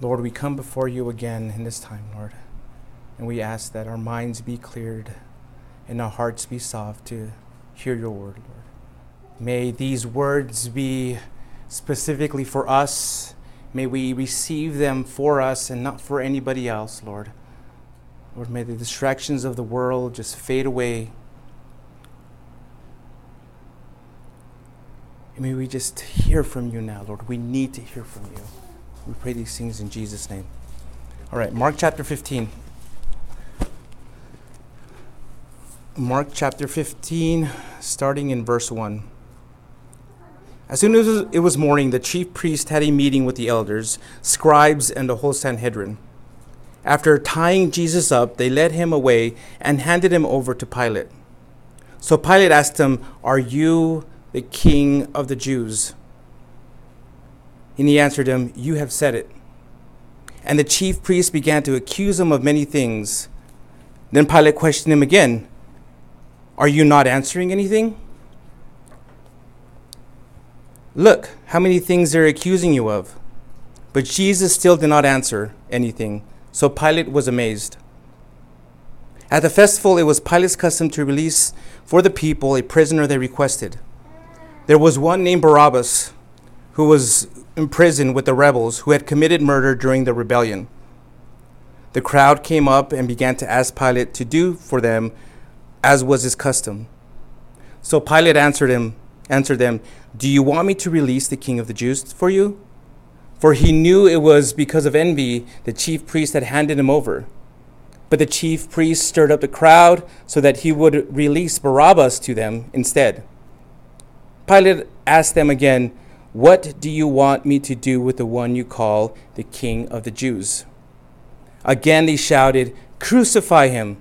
Lord, we come before you again in this time, Lord, and we ask that our minds be cleared and our hearts be soft to hear your word, Lord. May these words be specifically for us. May we receive them for us and not for anybody else, Lord. Lord, may the distractions of the world just fade away. And may we just hear from you now, Lord. We need to hear from you. We pray these things in Jesus' name. All right, Mark chapter 15. Mark chapter 15, starting in verse 1. As soon as it was morning, the chief priest had a meeting with the elders, scribes, and the whole Sanhedrin. After tying Jesus up, they led him away and handed him over to Pilate. So Pilate asked him, Are you the king of the Jews? And he answered him, You have said it. And the chief priests began to accuse him of many things. Then Pilate questioned him again, Are you not answering anything? Look, how many things they're accusing you of. But Jesus still did not answer anything, so Pilate was amazed. At the festival, it was Pilate's custom to release for the people a prisoner they requested. There was one named Barabbas who was in prison with the rebels who had committed murder during the rebellion. The crowd came up and began to ask Pilate to do for them as was his custom. So Pilate answered him, answered them, "Do you want me to release the king of the Jews for you?" For he knew it was because of envy the chief priest had handed him over. But the chief priest stirred up the crowd so that he would release Barabbas to them instead. Pilate asked them again, what do you want me to do with the one you call the King of the Jews? Again they shouted, Crucify him.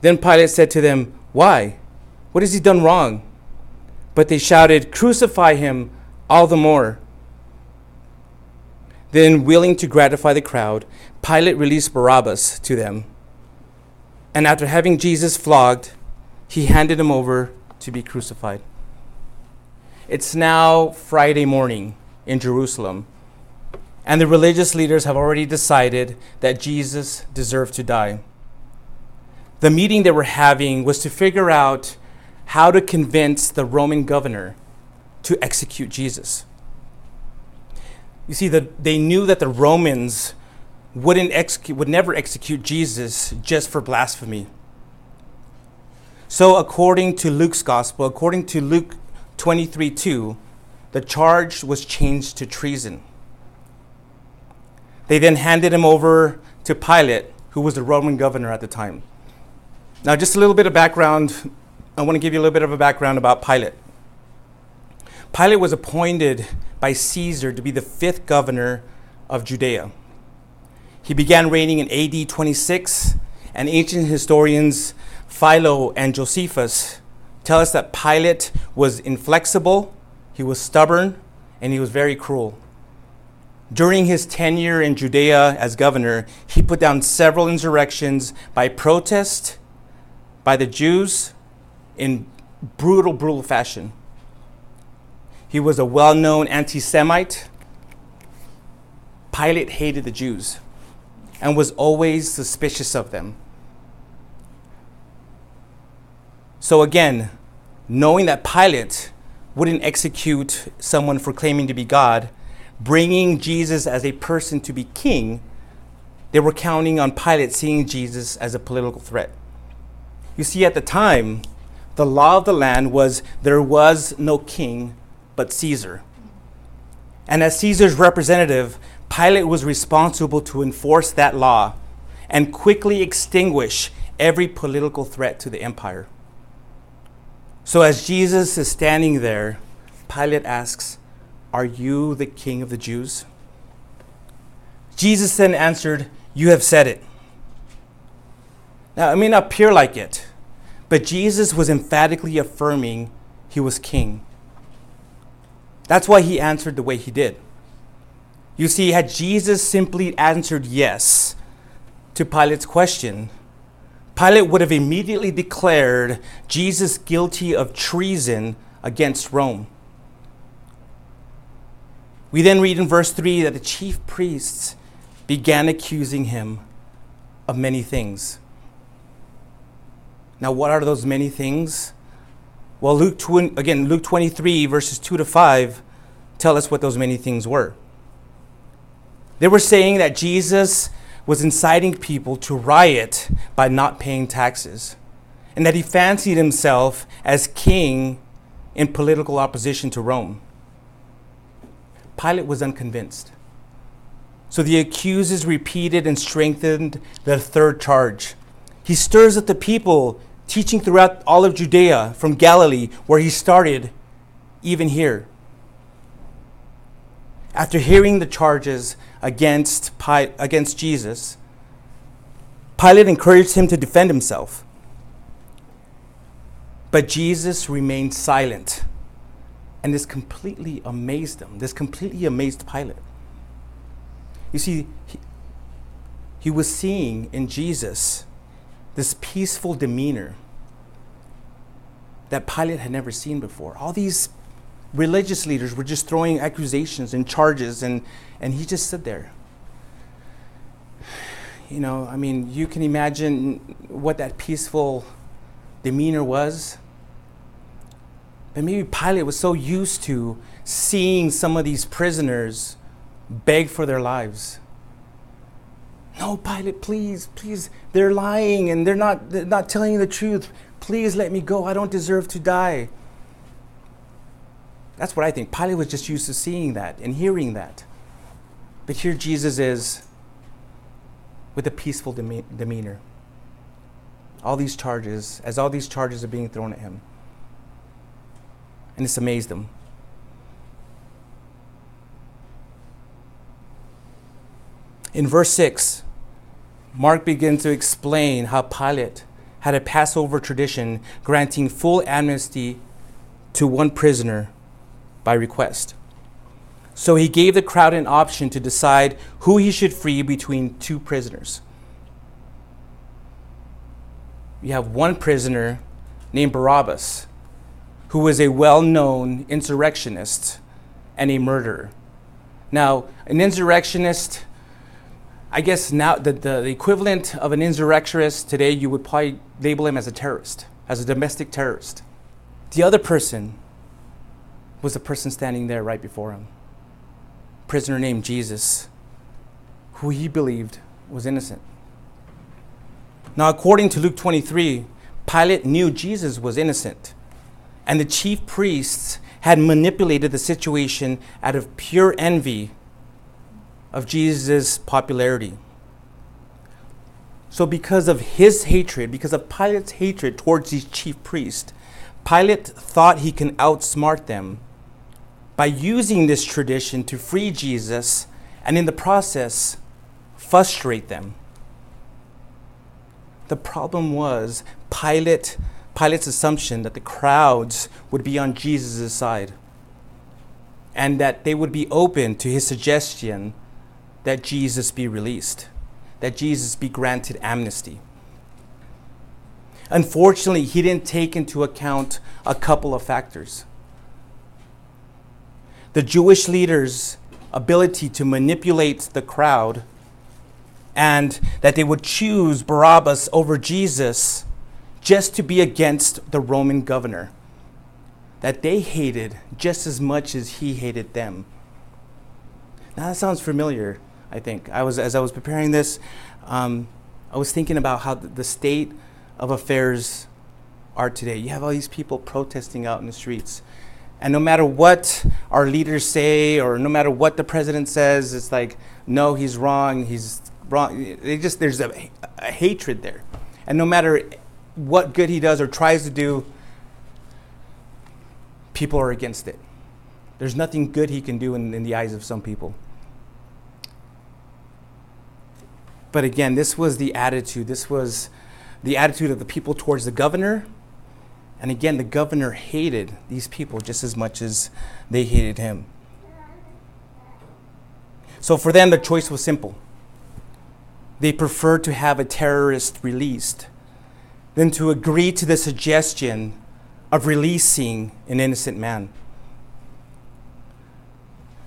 Then Pilate said to them, Why? What has he done wrong? But they shouted, Crucify him all the more. Then, willing to gratify the crowd, Pilate released Barabbas to them. And after having Jesus flogged, he handed him over to be crucified. It's now Friday morning in Jerusalem, and the religious leaders have already decided that Jesus deserved to die. The meeting they were having was to figure out how to convince the Roman governor to execute Jesus. You see, the, they knew that the Romans wouldn't execute, would never execute Jesus just for blasphemy. So, according to Luke's gospel, according to Luke 23 2, the charge was changed to treason. They then handed him over to Pilate, who was the Roman governor at the time. Now, just a little bit of background. I want to give you a little bit of a background about Pilate. Pilate was appointed by Caesar to be the fifth governor of Judea. He began reigning in AD 26, and ancient historians Philo and Josephus tell us that Pilate was inflexible, he was stubborn, and he was very cruel. During his tenure in Judea as governor, he put down several insurrections by protest by the Jews in brutal, brutal fashion. He was a well known anti Semite. Pilate hated the Jews and was always suspicious of them. So again, knowing that Pilate wouldn't execute someone for claiming to be God, bringing Jesus as a person to be king, they were counting on Pilate seeing Jesus as a political threat. You see, at the time, the law of the land was there was no king but Caesar. And as Caesar's representative, Pilate was responsible to enforce that law and quickly extinguish every political threat to the empire. So as Jesus is standing there, Pilate asks, Are you the king of the Jews? Jesus then answered, You have said it. Now, it may not appear like it, but Jesus was emphatically affirming he was king. That's why he answered the way he did. You see, had Jesus simply answered yes to Pilate's question, Pilate would have immediately declared Jesus guilty of treason against Rome. We then read in verse 3 that the chief priests began accusing him of many things. Now, what are those many things? Well, Luke tw- again, Luke 23, verses 2 to 5, tell us what those many things were. They were saying that Jesus was inciting people to riot by not paying taxes, and that he fancied himself as king in political opposition to Rome. Pilate was unconvinced. So the accusers repeated and strengthened the third charge. He stirs up the people, teaching throughout all of Judea, from Galilee, where he started, even here. After hearing the charges against, against Jesus, Pilate encouraged him to defend himself. But Jesus remained silent. And this completely amazed him. This completely amazed Pilate. You see, he, he was seeing in Jesus this peaceful demeanor that Pilate had never seen before. All these religious leaders were just throwing accusations and charges, and, and he just stood there. You know, I mean, you can imagine what that peaceful demeanor was. But maybe Pilate was so used to seeing some of these prisoners beg for their lives. No, Pilate, please, please, they're lying and they're not, they're not telling the truth. Please let me go. I don't deserve to die. That's what I think. Pilate was just used to seeing that and hearing that. But here Jesus is with a peaceful demeanor. All these charges, as all these charges are being thrown at him and it's amazed them. In verse 6, Mark begins to explain how Pilate had a Passover tradition granting full amnesty to one prisoner by request. So he gave the crowd an option to decide who he should free between two prisoners. You have one prisoner named Barabbas who was a well known insurrectionist and a murderer. Now, an insurrectionist, I guess now the, the, the, equivalent of an insurrectionist today, you would probably label him as a terrorist, as a domestic terrorist. The other person was the person standing there right before him, prisoner named Jesus, who he believed was innocent. Now, according to Luke 23, Pilate knew Jesus was innocent and the chief priests had manipulated the situation out of pure envy of Jesus' popularity. So, because of his hatred, because of Pilate's hatred towards these chief priests, Pilate thought he can outsmart them by using this tradition to free Jesus and in the process frustrate them. The problem was Pilate Pilate's assumption that the crowds would be on Jesus' side and that they would be open to his suggestion that Jesus be released, that Jesus be granted amnesty. Unfortunately, he didn't take into account a couple of factors. The Jewish leaders' ability to manipulate the crowd and that they would choose Barabbas over Jesus just to be against the Roman governor that they hated just as much as he hated them. Now that sounds familiar. I think I was as I was preparing this, um, I was thinking about how the state of affairs are today. You have all these people protesting out in the streets, and no matter what our leaders say or no matter what the president says, it's like, no, he's wrong. He's wrong. They just there's a, a hatred there, and no matter what good he does or tries to do, people are against it. There's nothing good he can do in, in the eyes of some people. But again, this was the attitude. This was the attitude of the people towards the governor. And again, the governor hated these people just as much as they hated him. So for them, the choice was simple. They preferred to have a terrorist released than to agree to the suggestion of releasing an innocent man.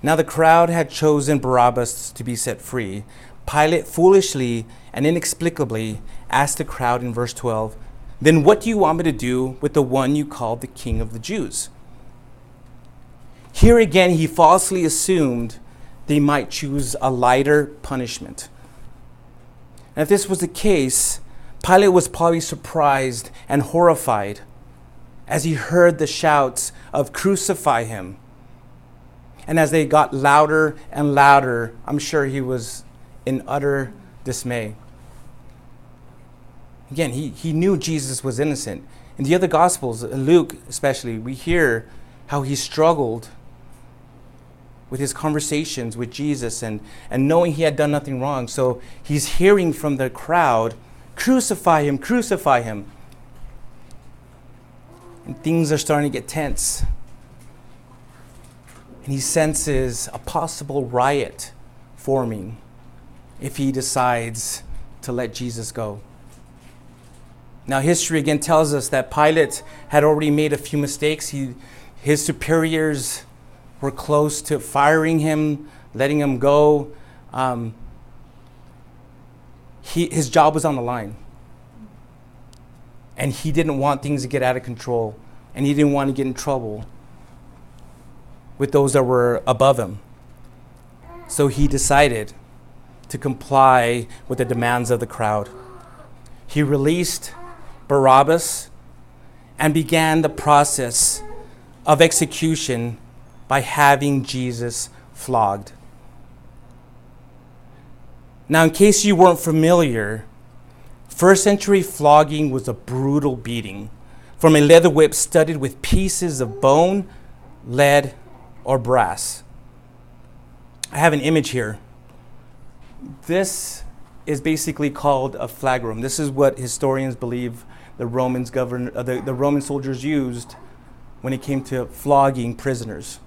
Now the crowd had chosen Barabbas to be set free. Pilate foolishly and inexplicably asked the crowd in verse 12, Then what do you want me to do with the one you call the king of the Jews? Here again, he falsely assumed they might choose a lighter punishment. And if this was the case, Pilate was probably surprised and horrified as he heard the shouts of crucify him. And as they got louder and louder, I'm sure he was in utter dismay. Again, he, he knew Jesus was innocent. In the other Gospels, Luke especially, we hear how he struggled with his conversations with Jesus and, and knowing he had done nothing wrong. So he's hearing from the crowd, crucify him, crucify him. And things are starting to get tense. And he senses a possible riot forming if he decides to let Jesus go. Now, history again tells us that Pilate had already made a few mistakes. He, his superiors were close to firing him, letting him go. Um, he, his job was on the line. And he didn't want things to get out of control. And he didn't want to get in trouble with those that were above him. So he decided to comply with the demands of the crowd. He released Barabbas and began the process of execution by having Jesus flogged. Now, in case you weren't familiar, first century flogging was a brutal beating from a leather whip studded with pieces of bone, lead, or brass. I have an image here. This is basically called a flagrum. This is what historians believe the Romans govern, uh, the, the Roman soldiers used when it came to flogging prisoners.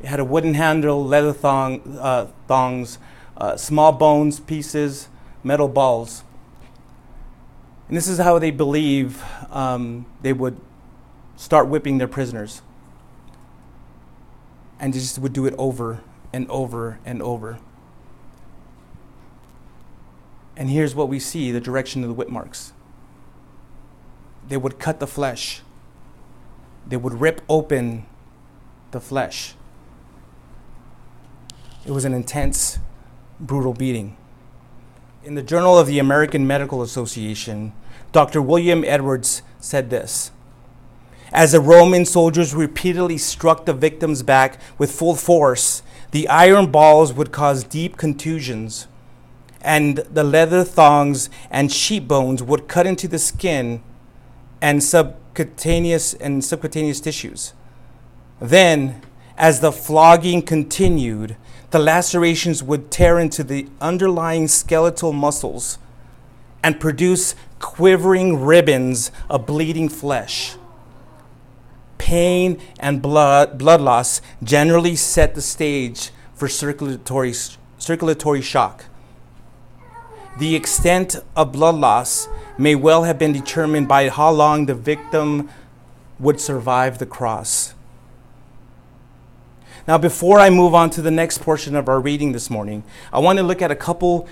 It had a wooden handle, leather thong, uh, thongs, uh, small bones pieces, metal balls. And this is how they believe um, they would start whipping their prisoners. And they just would do it over and over and over. And here's what we see the direction of the whip marks. They would cut the flesh, they would rip open the flesh. It was an intense, brutal beating. In the Journal of the American Medical Association, Dr. William Edwards said this As the Roman soldiers repeatedly struck the victim's back with full force, the iron balls would cause deep contusions, and the leather thongs and sheep bones would cut into the skin and subcutaneous and subcutaneous tissues. Then, as the flogging continued, the lacerations would tear into the underlying skeletal muscles and produce quivering ribbons of bleeding flesh. Pain and blood, blood loss generally set the stage for circulatory, circulatory shock. The extent of blood loss may well have been determined by how long the victim would survive the cross. Now, before I move on to the next portion of our reading this morning, I want to look at a couple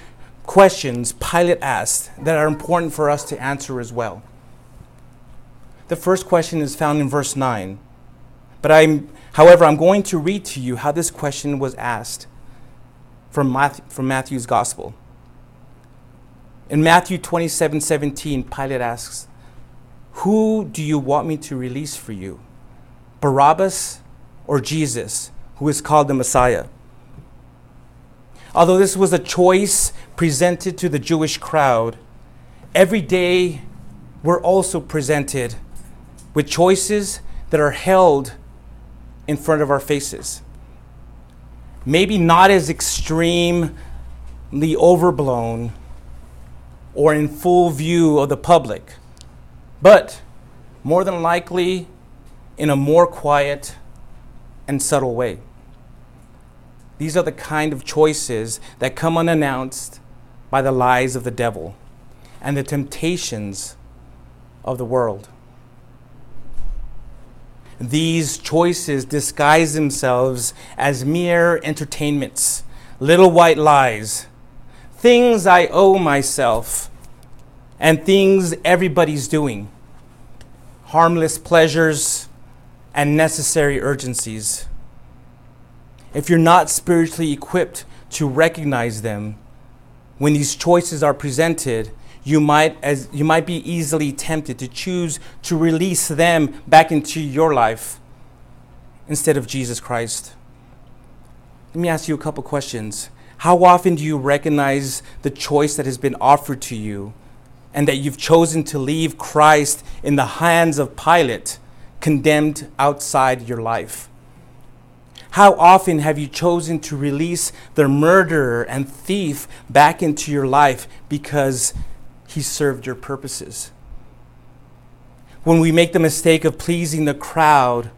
questions Pilate asked that are important for us to answer as well. The first question is found in verse 9. But I'm, however, I'm going to read to you how this question was asked from, Matthew, from Matthew's gospel. In Matthew 27 17, Pilate asks, Who do you want me to release for you? Barabbas or Jesus, who is called the Messiah? Although this was a choice presented to the Jewish crowd, every day we're also presented with choices that are held in front of our faces. Maybe not as extremely overblown or in full view of the public, but more than likely in a more quiet and subtle way. These are the kind of choices that come unannounced by the lies of the devil and the temptations of the world. these choices disguise themselves as mere entertainments, little white lies, things I owe myself, and things everybody's doing, harmless pleasures and necessary urgencies. If you're not spiritually equipped to recognize them, when these choices are presented, you might as you might be easily tempted to choose to release them back into your life instead of Jesus Christ. Let me ask you a couple questions. How often do you recognize the choice that has been offered to you and that you've chosen to leave Christ in the hands of Pilate, condemned outside your life? How often have you chosen to release the murderer and thief back into your life because he served your purposes? When we make the mistake of pleasing the crowd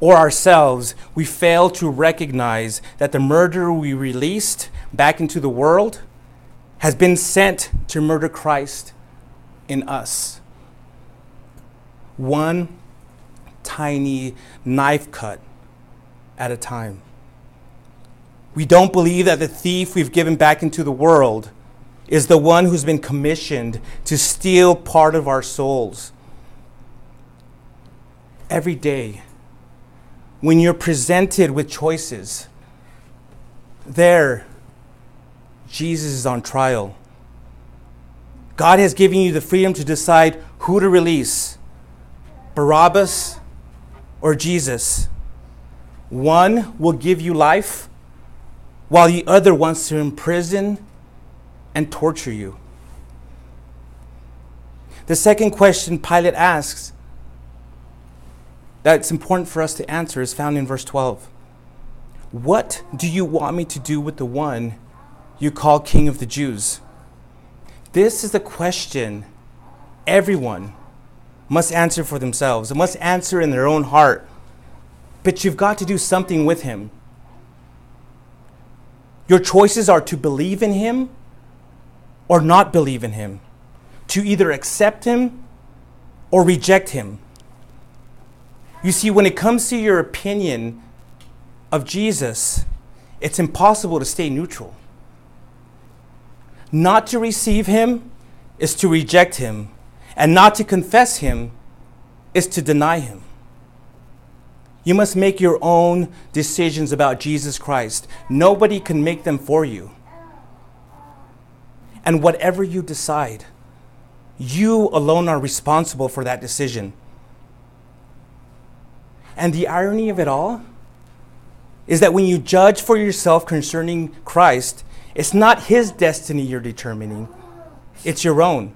or ourselves, we fail to recognize that the murderer we released back into the world has been sent to murder Christ in us. One tiny knife cut at a time. We don't believe that the thief we've given back into the world is the one who's been commissioned to steal part of our souls. Every day, when you're presented with choices, there, Jesus is on trial. God has given you the freedom to decide who to release Barabbas or Jesus. One will give you life, while the other wants to imprison and torture you. The second question Pilate asks that's important for us to answer is found in verse 12. What do you want me to do with the one you call King of the Jews? This is the question everyone must answer for themselves, and must answer in their own heart but you've got to do something with him. Your choices are to believe in him or not believe in him, to either accept him or reject him. You see, when it comes to your opinion of Jesus, it's impossible to stay neutral. Not to receive him is to reject him, and not to confess him is to deny him. You must make your own decisions about Jesus Christ. Nobody can make them for you. And whatever you decide, you alone are responsible for that decision. And the irony of it all is that when you judge for yourself concerning Christ, it's not his destiny you're determining, it's your own.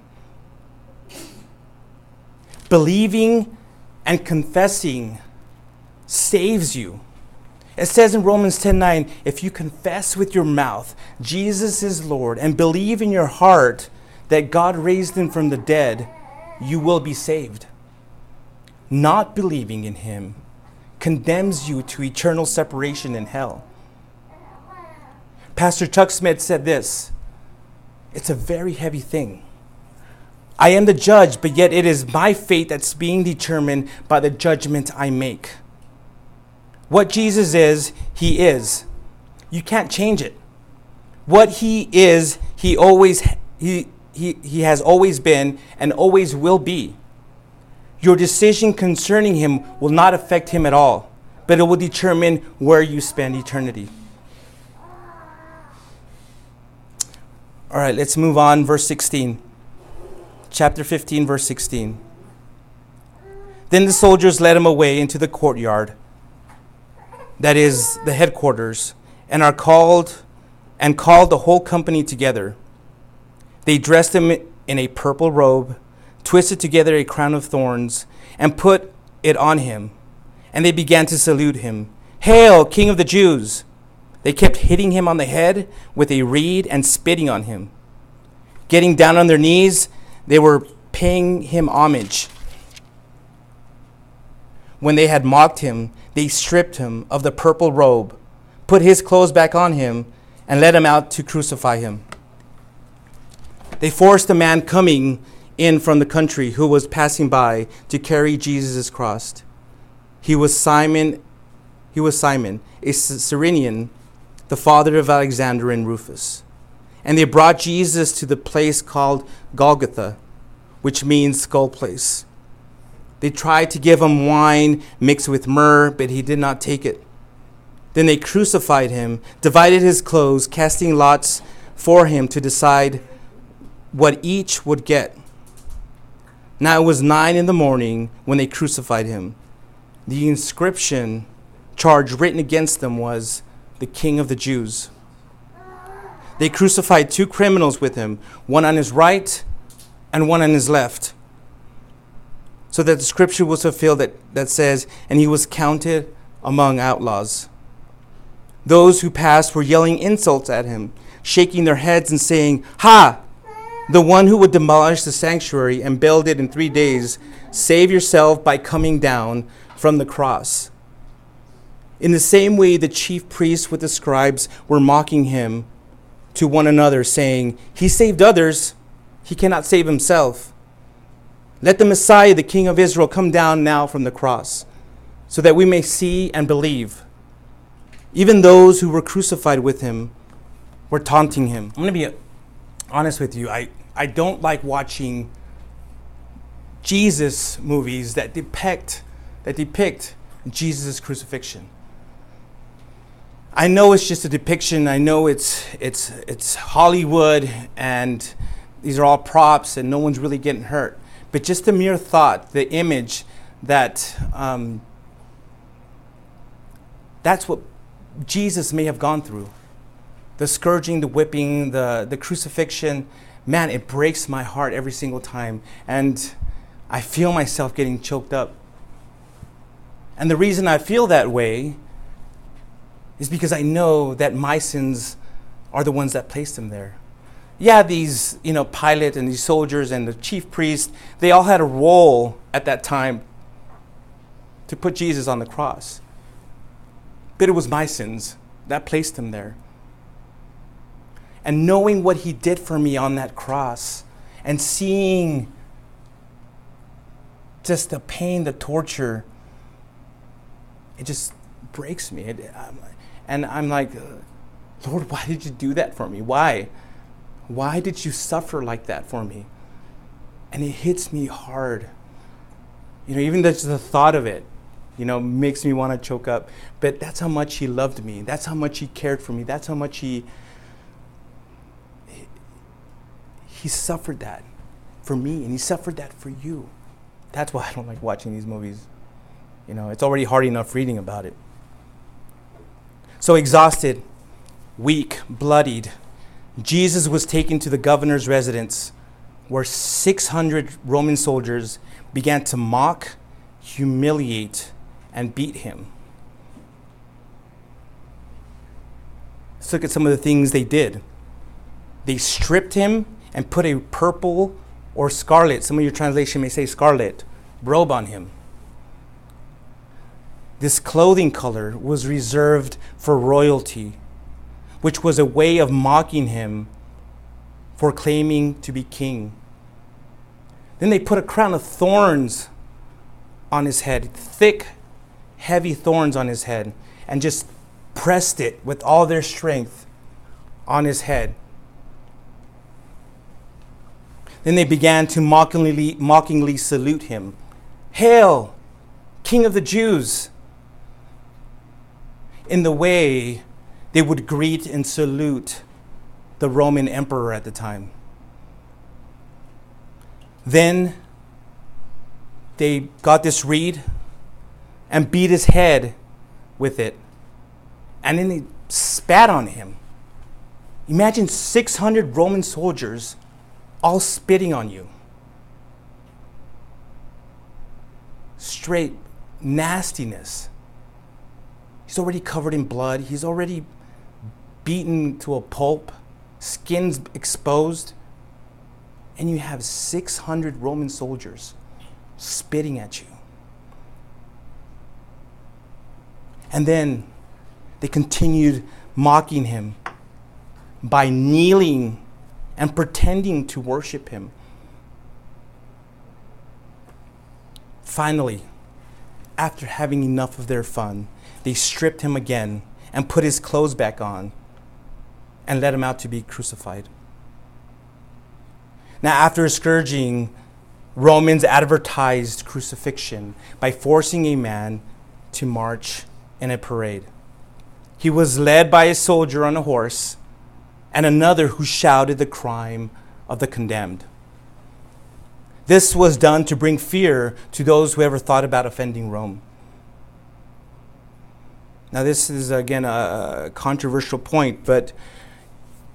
Believing and confessing saves you. It says in Romans 10:9, if you confess with your mouth Jesus is Lord and believe in your heart that God raised him from the dead, you will be saved. Not believing in him condemns you to eternal separation in hell. Pastor Chuck Smith said this It's a very heavy thing. I am the judge, but yet it is my fate that's being determined by the judgment I make. What Jesus is, he is. You can't change it. What he is, he always he he, he has always been and always will be. Your decision concerning him will not affect him at all, but it will determine where you spend eternity. All right, let's move on. Verse 16. Chapter 15, verse 16. Then the soldiers led him away into the courtyard that is the headquarters, and are called and called the whole company together. They dressed him in a purple robe, twisted together a crown of thorns, and put it on him. And they began to salute him. Hail, King of the Jews! They kept hitting him on the head with a reed and spitting on him. Getting down on their knees, they were paying him homage. When they had mocked him, they stripped him of the purple robe, put his clothes back on him, and led him out to crucify him. They forced a man coming in from the country who was passing by to carry Jesus' cross. He was Simon, he was Simon, a Cyrenian, the father of Alexander and Rufus. And they brought Jesus to the place called Golgotha, which means skull place. They tried to give him wine mixed with myrrh, but he did not take it. Then they crucified him, divided his clothes, casting lots for him to decide what each would get. Now it was nine in the morning when they crucified him. The inscription charge written against them was the King of the Jews. They crucified two criminals with him, one on his right and one on his left. So that the scripture was fulfilled that, that says, and he was counted among outlaws. Those who passed were yelling insults at him, shaking their heads and saying, Ha! The one who would demolish the sanctuary and build it in three days, save yourself by coming down from the cross. In the same way, the chief priests with the scribes were mocking him to one another, saying, He saved others, he cannot save himself. Let the Messiah, the King of Israel, come down now from the cross, so that we may see and believe. Even those who were crucified with him were taunting him. I'm going to be honest with you. I, I don't like watching Jesus movies that depict that depict Jesus' crucifixion. I know it's just a depiction. I know it's it's it's Hollywood and these are all props and no one's really getting hurt. But just the mere thought, the image that um, that's what Jesus may have gone through. The scourging, the whipping, the, the crucifixion, man, it breaks my heart every single time. And I feel myself getting choked up. And the reason I feel that way is because I know that my sins are the ones that placed him there. Yeah, these, you know, Pilate and these soldiers and the chief priest, they all had a role at that time to put Jesus on the cross. But it was my sins that placed him there and knowing what he did for me on that cross and seeing just the pain, the torture, it just breaks me. It, um, and I'm like, Lord, why did you do that for me? Why? Why did you suffer like that for me? And it hits me hard. You know, even just the thought of it, you know, makes me want to choke up. But that's how much he loved me. That's how much he cared for me. That's how much he He suffered that for me, and He suffered that for you. That's why I don't like watching these movies. You know, it's already hard enough reading about it. So exhausted, weak, bloodied, Jesus was taken to the governor's residence where 600 Roman soldiers began to mock, humiliate, and beat him. Let's look at some of the things they did. They stripped him and put a purple or scarlet, some of your translation may say scarlet, robe on him. This clothing color was reserved for royalty, which was a way of mocking him for claiming to be king. Then they put a crown of thorns on his head, thick, heavy thorns on his head, and just pressed it with all their strength on his head. Then they began to mockingly, mockingly salute him Hail, King of the Jews! In the way they would greet and salute the Roman emperor at the time. Then they got this reed and beat his head with it. And then they spat on him. Imagine 600 Roman soldiers all spitting on you. Straight nastiness. He's already covered in blood. He's already beaten to a pulp, skin's exposed. And you have 600 Roman soldiers spitting at you. And then they continued mocking him by kneeling and pretending to worship him. Finally, after having enough of their fun, they stripped him again and put his clothes back on and led him out to be crucified. Now, after scourging, Romans advertised crucifixion by forcing a man to march in a parade. He was led by a soldier on a horse and another who shouted the crime of the condemned. This was done to bring fear to those who ever thought about offending Rome. Now, this is again a controversial point, but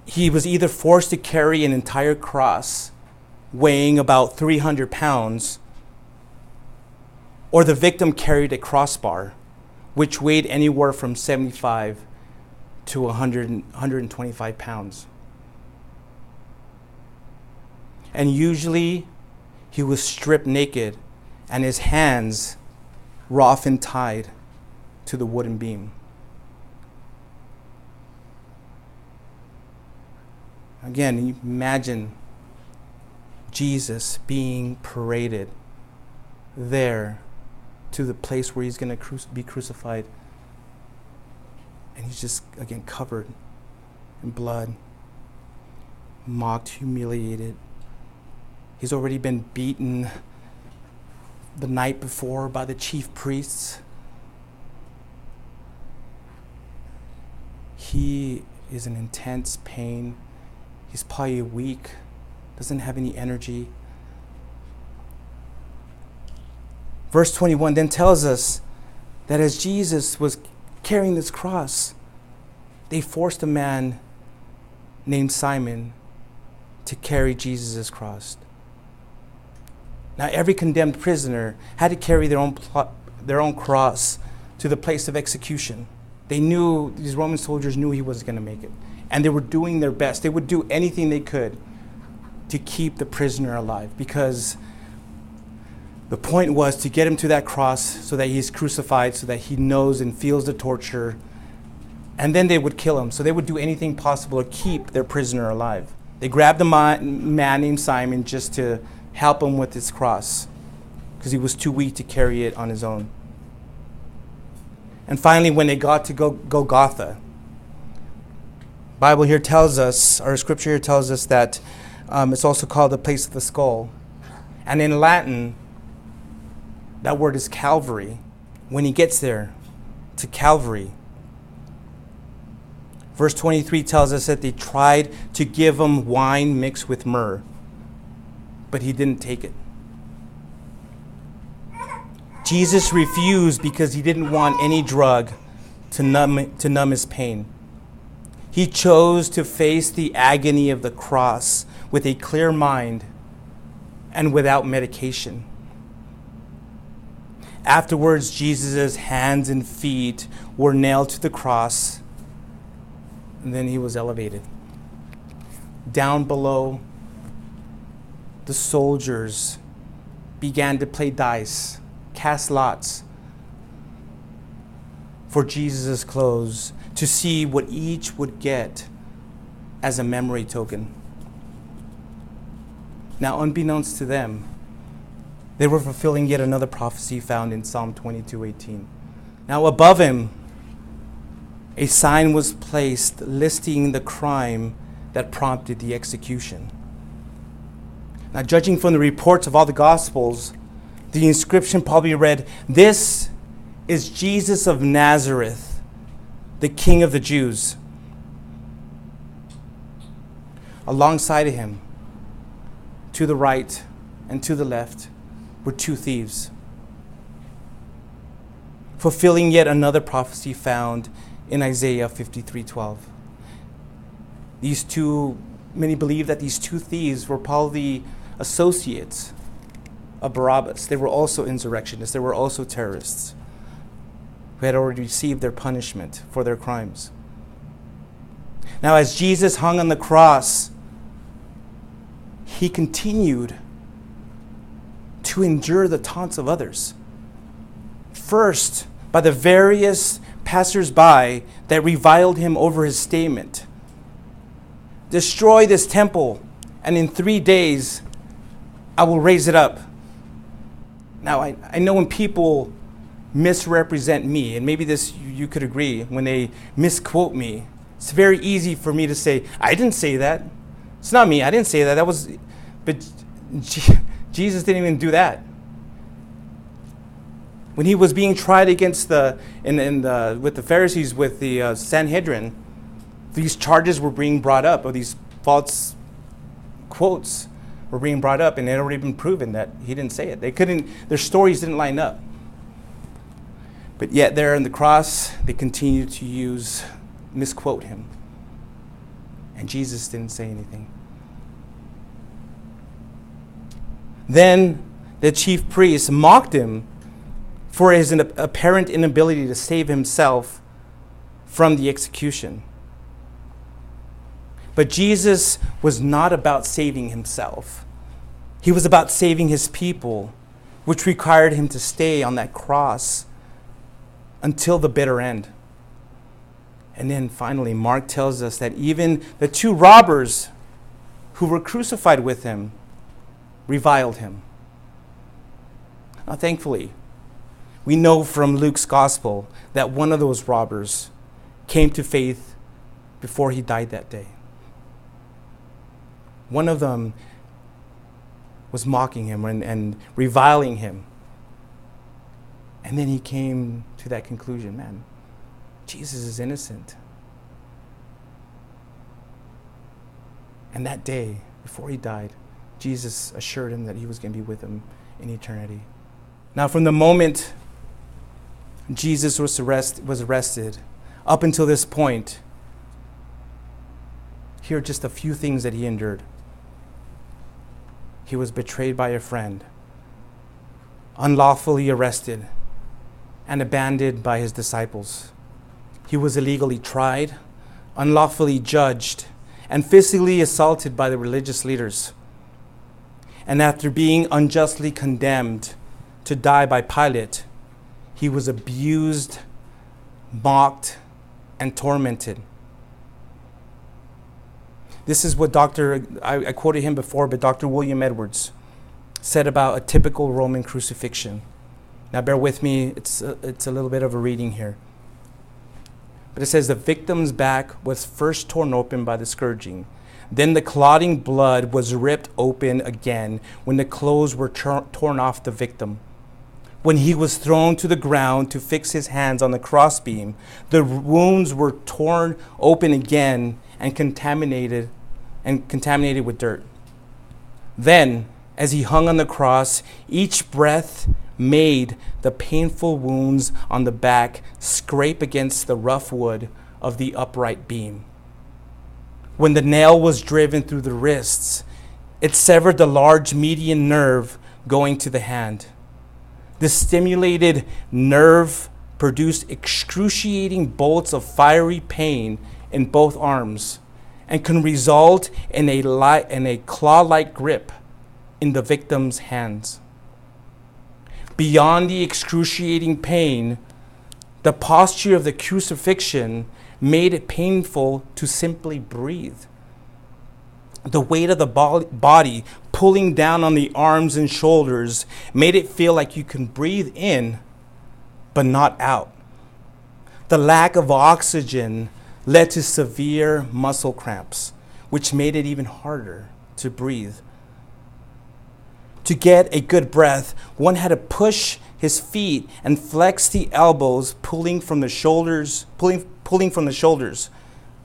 he was either forced to carry an entire cross weighing about 300 pounds, or the victim carried a crossbar which weighed anywhere from 75 to 100, 125 pounds. And usually he was stripped naked and his hands were often tied to the wooden beam. Again, imagine Jesus being paraded there to the place where he's going to cru- be crucified. And he's just, again, covered in blood, mocked, humiliated. He's already been beaten the night before by the chief priests. He is in intense pain. He's probably weak doesn't have any energy. Verse 21 then tells us that as Jesus was carrying this cross, they forced a man named Simon to carry Jesus' cross. Now, every condemned prisoner had to carry their own, their own cross to the place of execution. They knew, these Roman soldiers knew he was going to make it. And they were doing their best. They would do anything they could to keep the prisoner alive because the point was to get him to that cross so that he's crucified, so that he knows and feels the torture. And then they would kill him. So they would do anything possible to keep their prisoner alive. They grabbed a man named Simon just to help him with his cross because he was too weak to carry it on his own. And finally, when they got to Golgotha, Bible here tells us, our scripture here tells us that um, it's also called the place of the skull. And in Latin, that word is Calvary. When he gets there to Calvary, verse 23 tells us that they tried to give him wine mixed with myrrh, but he didn't take it. Jesus refused because he didn't want any drug to numb, to numb his pain. He chose to face the agony of the cross with a clear mind and without medication. Afterwards, Jesus' hands and feet were nailed to the cross, and then he was elevated. Down below, the soldiers began to play dice, cast lots for Jesus' clothes to see what each would get as a memory token. Now, unbeknownst to them, they were fulfilling yet another prophecy found in Psalm 22:18. Now, above him, a sign was placed listing the crime that prompted the execution. Now, judging from the reports of all the Gospels, the inscription probably read, This is Jesus of Nazareth, the King of the Jews. Alongside of him, to the right and to the left were two thieves, fulfilling yet another prophecy found in Isaiah 53:12. These two many believe that these two thieves were probably associates of Barabbas. They were also insurrectionists, they were also terrorists who had already received their punishment for their crimes. Now, as Jesus hung on the cross, he continued to endure the taunts of others. First, by the various passersby that reviled him over his statement Destroy this temple, and in three days I will raise it up. Now, I, I know when people misrepresent me, and maybe this you, you could agree, when they misquote me, it's very easy for me to say, I didn't say that. It's not me, I didn't say that. That was, but Jesus didn't even do that. When he was being tried against the, in, in the, with the Pharisees, with the uh, Sanhedrin, these charges were being brought up, or these false quotes were being brought up, and it had already been proven that he didn't say it. They couldn't, their stories didn't line up. But yet, there on the cross, they continued to use, misquote him. And Jesus didn't say anything. Then the chief priests mocked him for his apparent inability to save himself from the execution. But Jesus was not about saving himself, he was about saving his people, which required him to stay on that cross until the bitter end. And then finally, Mark tells us that even the two robbers who were crucified with him reviled him. Now, thankfully, we know from Luke's gospel that one of those robbers came to faith before he died that day. One of them was mocking him and, and reviling him. And then he came to that conclusion man, Jesus is innocent. And that day, before he died, Jesus assured him that he was going to be with him in eternity. Now, from the moment Jesus was, arrest, was arrested up until this point, here are just a few things that he endured. He was betrayed by a friend, unlawfully arrested, and abandoned by his disciples. He was illegally tried, unlawfully judged, and physically assaulted by the religious leaders. And after being unjustly condemned to die by Pilate, he was abused, mocked, and tormented. This is what Dr. I, I quoted him before, but Dr. William Edwards said about a typical Roman crucifixion. Now, bear with me, it's a, it's a little bit of a reading here. But it says the victim's back was first torn open by the scourging. Then the clotting blood was ripped open again when the clothes were torn off the victim. When he was thrown to the ground to fix his hands on the crossbeam, the wounds were torn open again and contaminated and contaminated with dirt. Then, as he hung on the cross, each breath made the painful wounds on the back scrape against the rough wood of the upright beam. When the nail was driven through the wrists, it severed the large median nerve going to the hand. The stimulated nerve produced excruciating bolts of fiery pain in both arms and can result in a, li- in a claw like grip in the victim's hands. Beyond the excruciating pain, the posture of the crucifixion made it painful to simply breathe. The weight of the body pulling down on the arms and shoulders made it feel like you can breathe in, but not out. The lack of oxygen led to severe muscle cramps, which made it even harder to breathe to get a good breath, one had to push his feet and flex the elbows, pulling from the shoulders, pulling, pulling from the shoulders.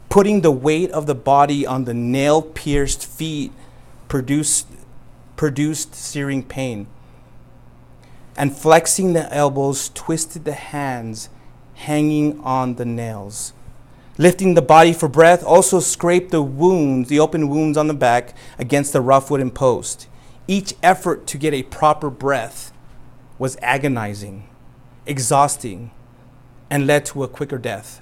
Putting the weight of the body on the nail pierced feet produced, produced searing pain. And flexing the elbows twisted the hands hanging on the nails. Lifting the body for breath also scraped the wounds, the open wounds on the back, against the rough wooden post. Each effort to get a proper breath was agonizing, exhausting, and led to a quicker death.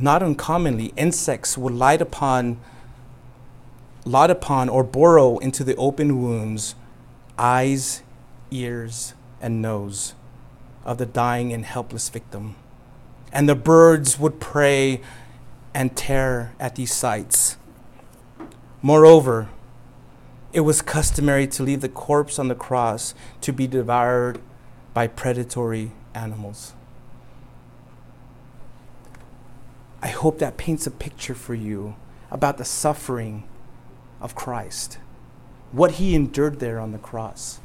Not uncommonly, insects would light upon, light upon or burrow into the open wounds, eyes, ears, and nose of the dying and helpless victim. And the birds would prey and tear at these sites. Moreover, it was customary to leave the corpse on the cross to be devoured by predatory animals. I hope that paints a picture for you about the suffering of Christ, what he endured there on the cross.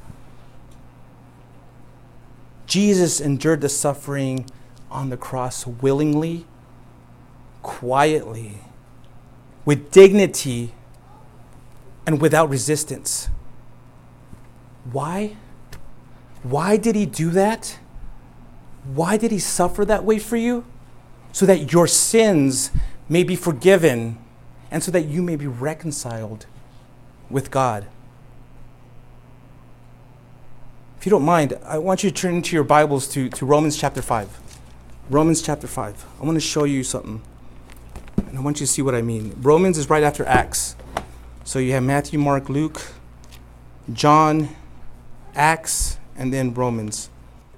Jesus endured the suffering on the cross willingly, quietly, with dignity, and without resistance. Why? Why did he do that? Why did he suffer that way for you? So that your sins may be forgiven and so that you may be reconciled with God. If you don't mind, I want you to turn into your Bibles to, to Romans chapter 5. Romans chapter 5. I want to show you something. And I want you to see what I mean. Romans is right after Acts. So you have Matthew, Mark, Luke, John, Acts, and then Romans.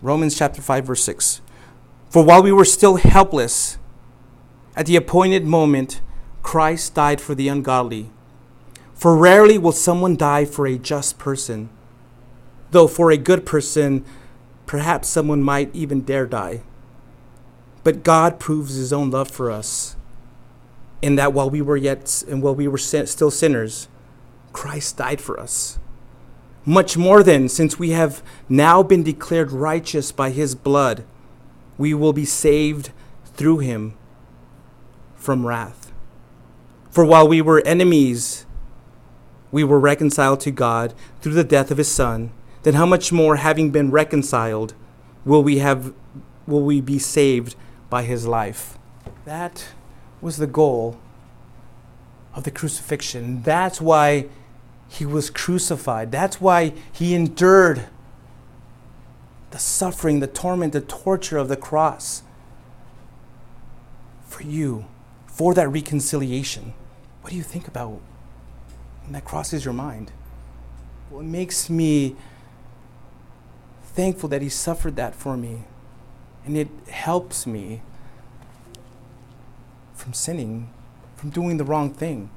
Romans chapter 5, verse 6. For while we were still helpless, at the appointed moment, Christ died for the ungodly. For rarely will someone die for a just person, though for a good person, perhaps someone might even dare die. But God proves his own love for us in that while we were yet and while we were still sinners, Christ died for us. Much more than since we have now been declared righteous by his blood, we will be saved through him from wrath. For while we were enemies, we were reconciled to God through the death of his son, then how much more having been reconciled will we have will we be saved by his life? That was the goal of the crucifixion. That's why he was crucified. That's why he endured the suffering, the torment, the torture of the cross for you, for that reconciliation. What do you think about when that crosses your mind? Well, it makes me thankful that he suffered that for me. And it helps me from sinning, from doing the wrong thing.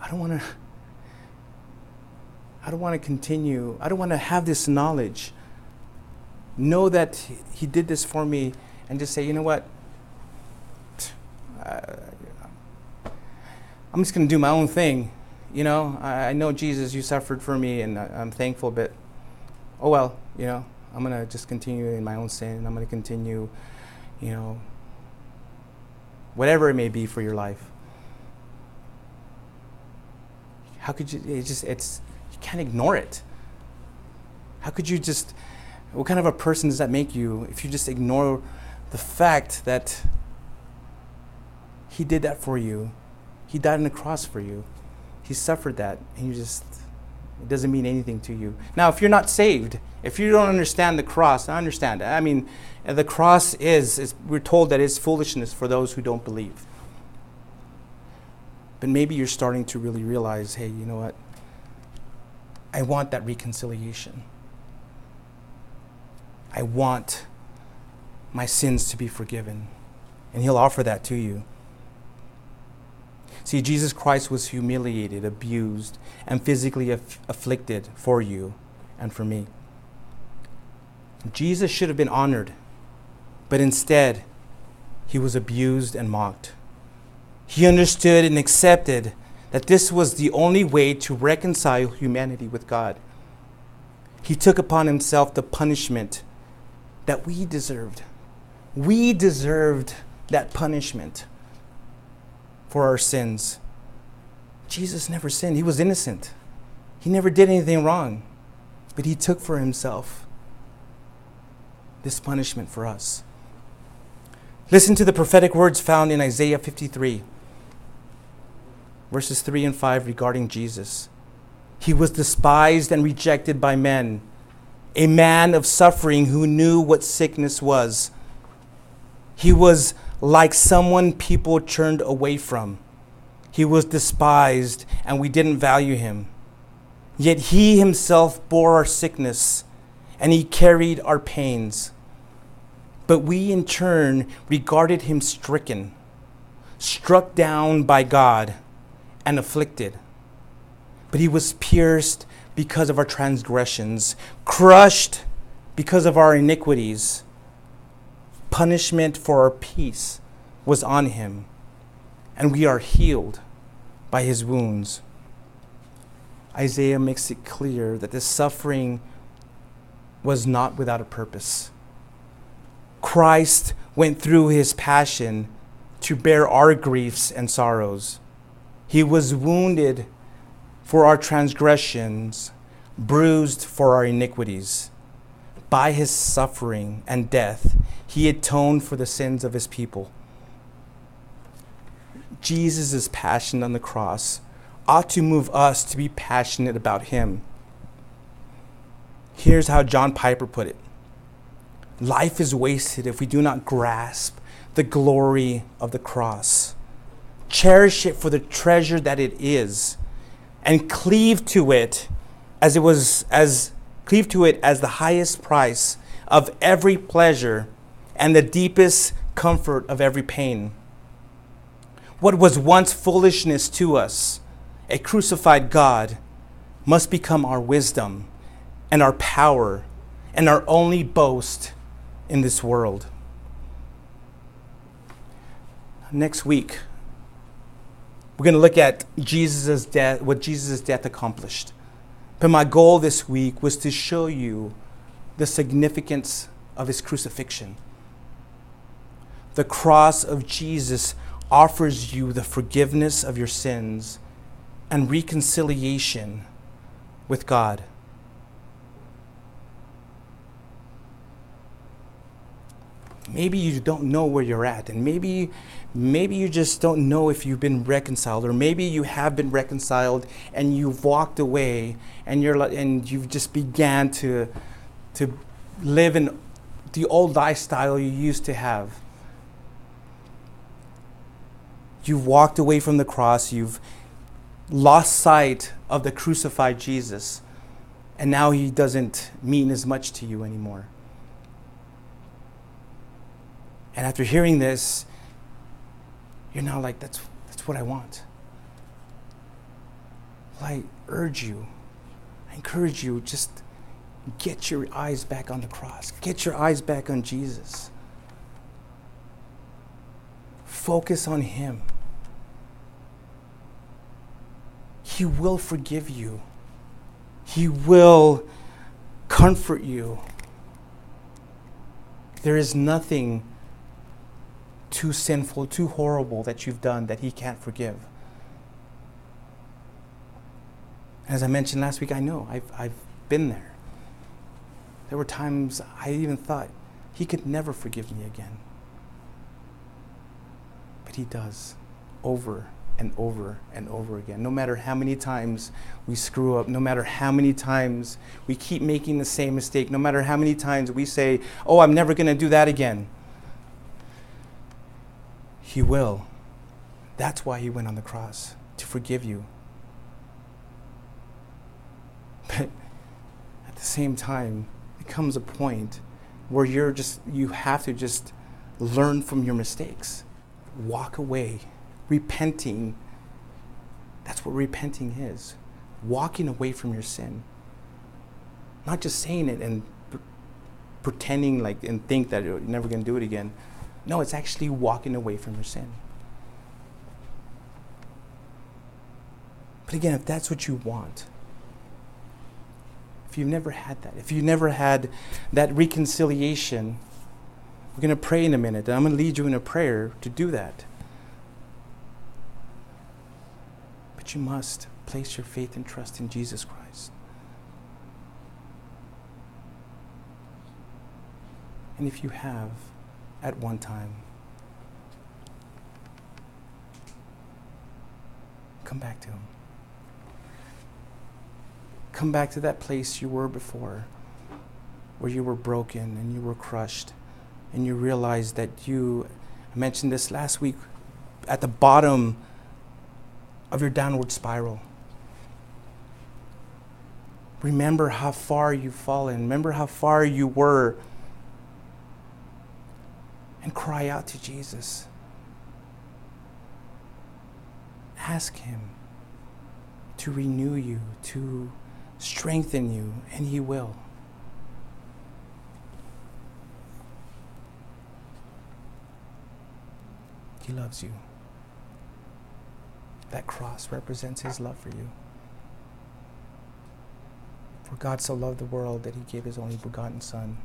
I don't want to I don't want to continue. I don't want to have this knowledge. Know that he did this for me and just say, you know what? I'm just going to do my own thing. You know, I, I, know Jesus, you suffered for me, and I, I'm thankful, but oh well, you know, I'm going to just continue in my own sin. I'm going to continue, you know, whatever it may be for your life. How could you? It just it's you can't ignore it. How could you just? What kind of a person does that make you if you just ignore the fact that He did that for you? He died on the cross for you. He suffered that, and you just it doesn't mean anything to you. Now, if you're not saved, if you don't understand the cross, I understand. I mean, the cross is, is we're told that it's foolishness for those who don't believe. But maybe you're starting to really realize hey, you know what? I want that reconciliation. I want my sins to be forgiven. And He'll offer that to you. See, Jesus Christ was humiliated, abused, and physically aff- afflicted for you and for me. Jesus should have been honored, but instead, he was abused and mocked. He understood and accepted that this was the only way to reconcile humanity with God. He took upon himself the punishment that we deserved. We deserved that punishment for our sins. Jesus never sinned, he was innocent. He never did anything wrong, but he took for himself this punishment for us. Listen to the prophetic words found in Isaiah 53 verses 3 and 5 regarding Jesus. He was despised and rejected by men, a man of suffering who knew what sickness was. He was like someone people turned away from. He was despised and we didn't value him. Yet he himself bore our sickness and he carried our pains. But we in turn regarded him stricken, struck down by God and afflicted. But he was pierced because of our transgressions, crushed because of our iniquities. Punishment for our peace was on him, and we are healed by his wounds. Isaiah makes it clear that this suffering was not without a purpose. Christ went through his passion to bear our griefs and sorrows. He was wounded for our transgressions, bruised for our iniquities. By his suffering and death, he atoned for the sins of his people. Jesus' passion on the cross ought to move us to be passionate about him. Here's how John Piper put it Life is wasted if we do not grasp the glory of the cross. Cherish it for the treasure that it is, and cleave to it as it was as cleave to it as the highest price of every pleasure and the deepest comfort of every pain. What was once foolishness to us, a crucified God, must become our wisdom and our power and our only boast in this world. Next week, we're going to look at Jesus' death, what Jesus' death accomplished. But my goal this week was to show you the significance of his crucifixion. The cross of Jesus offers you the forgiveness of your sins and reconciliation with God. Maybe you don't know where you're at and maybe maybe you just don't know if you've been reconciled or maybe you have been reconciled and you've walked away and you're and you've just began to to live in the old lifestyle you used to have. You've walked away from the cross you've lost sight of the crucified Jesus and now he doesn't mean as much to you anymore and after hearing this, you're now like, that's, that's what I want. Well, I urge you, I encourage you, just get your eyes back on the cross, get your eyes back on Jesus. Focus on Him. He will forgive you. He will comfort you. There is nothing too sinful, too horrible that you've done that He can't forgive. As I mentioned last week, I know I've, I've been there. There were times I even thought He could never forgive me again. But He does over and over and over again. No matter how many times we screw up, no matter how many times we keep making the same mistake, no matter how many times we say, Oh, I'm never going to do that again. He will. That's why He went on the cross, to forgive you. But at the same time, it comes a point where you're just, you have to just learn from your mistakes, walk away, repenting. That's what repenting is walking away from your sin. Not just saying it and pretending like and think that you're never going to do it again. No, it's actually walking away from your sin. But again, if that's what you want, if you've never had that, if you've never had that reconciliation, we're going to pray in a minute, and I'm going to lead you in a prayer to do that. But you must place your faith and trust in Jesus Christ. And if you have, at one time. Come back to Him. Come back to that place you were before, where you were broken and you were crushed, and you realized that you, I mentioned this last week, at the bottom of your downward spiral. Remember how far you've fallen. Remember how far you were and cry out to Jesus. Ask Him to renew you, to strengthen you, and He will. He loves you. That cross represents His love for you. For God so loved the world that He gave His only begotten Son.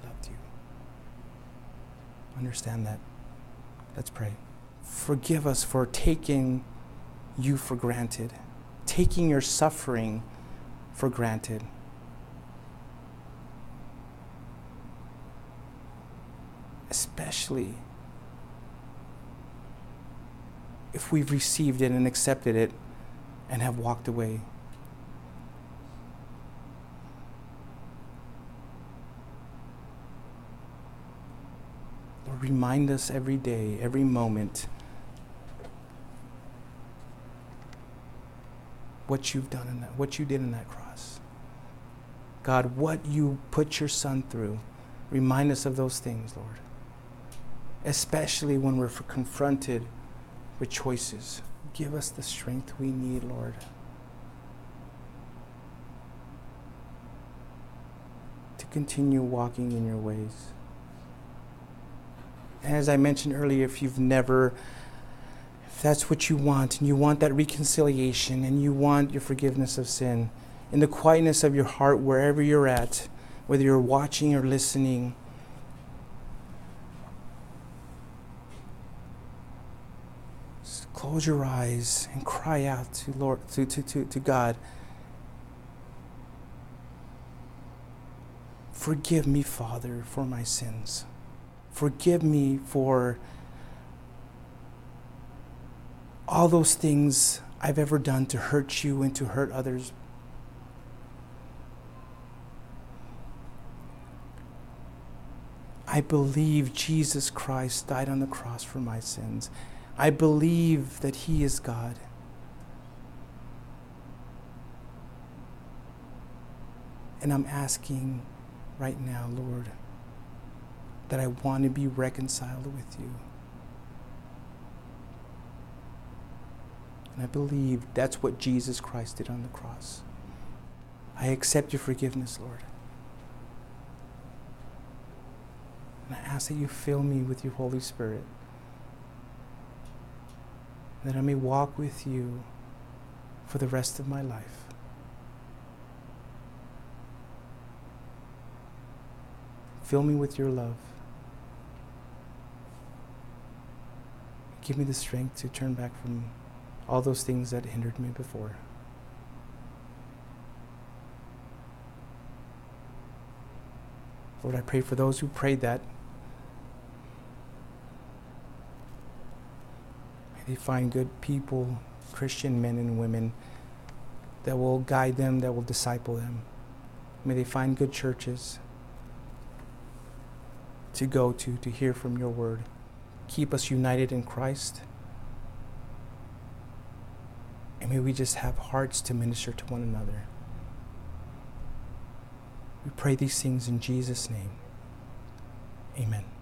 He loved you. Understand that. Let's pray. Forgive us for taking you for granted, taking your suffering for granted. Especially if we've received it and accepted it and have walked away. Remind us every day, every moment, what you've done in that, what you did in that cross. God, what you put your son through. Remind us of those things, Lord. Especially when we're confronted with choices. Give us the strength we need, Lord. To continue walking in your ways. As I mentioned earlier, if you've never, if that's what you want, and you want that reconciliation, and you want your forgiveness of sin, in the quietness of your heart, wherever you're at, whether you're watching or listening, close your eyes and cry out to Lord to, to, to, to God. Forgive me, Father, for my sins. Forgive me for all those things I've ever done to hurt you and to hurt others. I believe Jesus Christ died on the cross for my sins. I believe that He is God. And I'm asking right now, Lord, that I want to be reconciled with you. And I believe that's what Jesus Christ did on the cross. I accept your forgiveness, Lord. And I ask that you fill me with your Holy Spirit that I may walk with you for the rest of my life. Fill me with your love. Give me the strength to turn back from all those things that hindered me before. Lord, I pray for those who prayed that May they find good people, Christian men and women, that will guide them, that will disciple them. May they find good churches to go to, to hear from your word. Keep us united in Christ. And may we just have hearts to minister to one another. We pray these things in Jesus' name. Amen.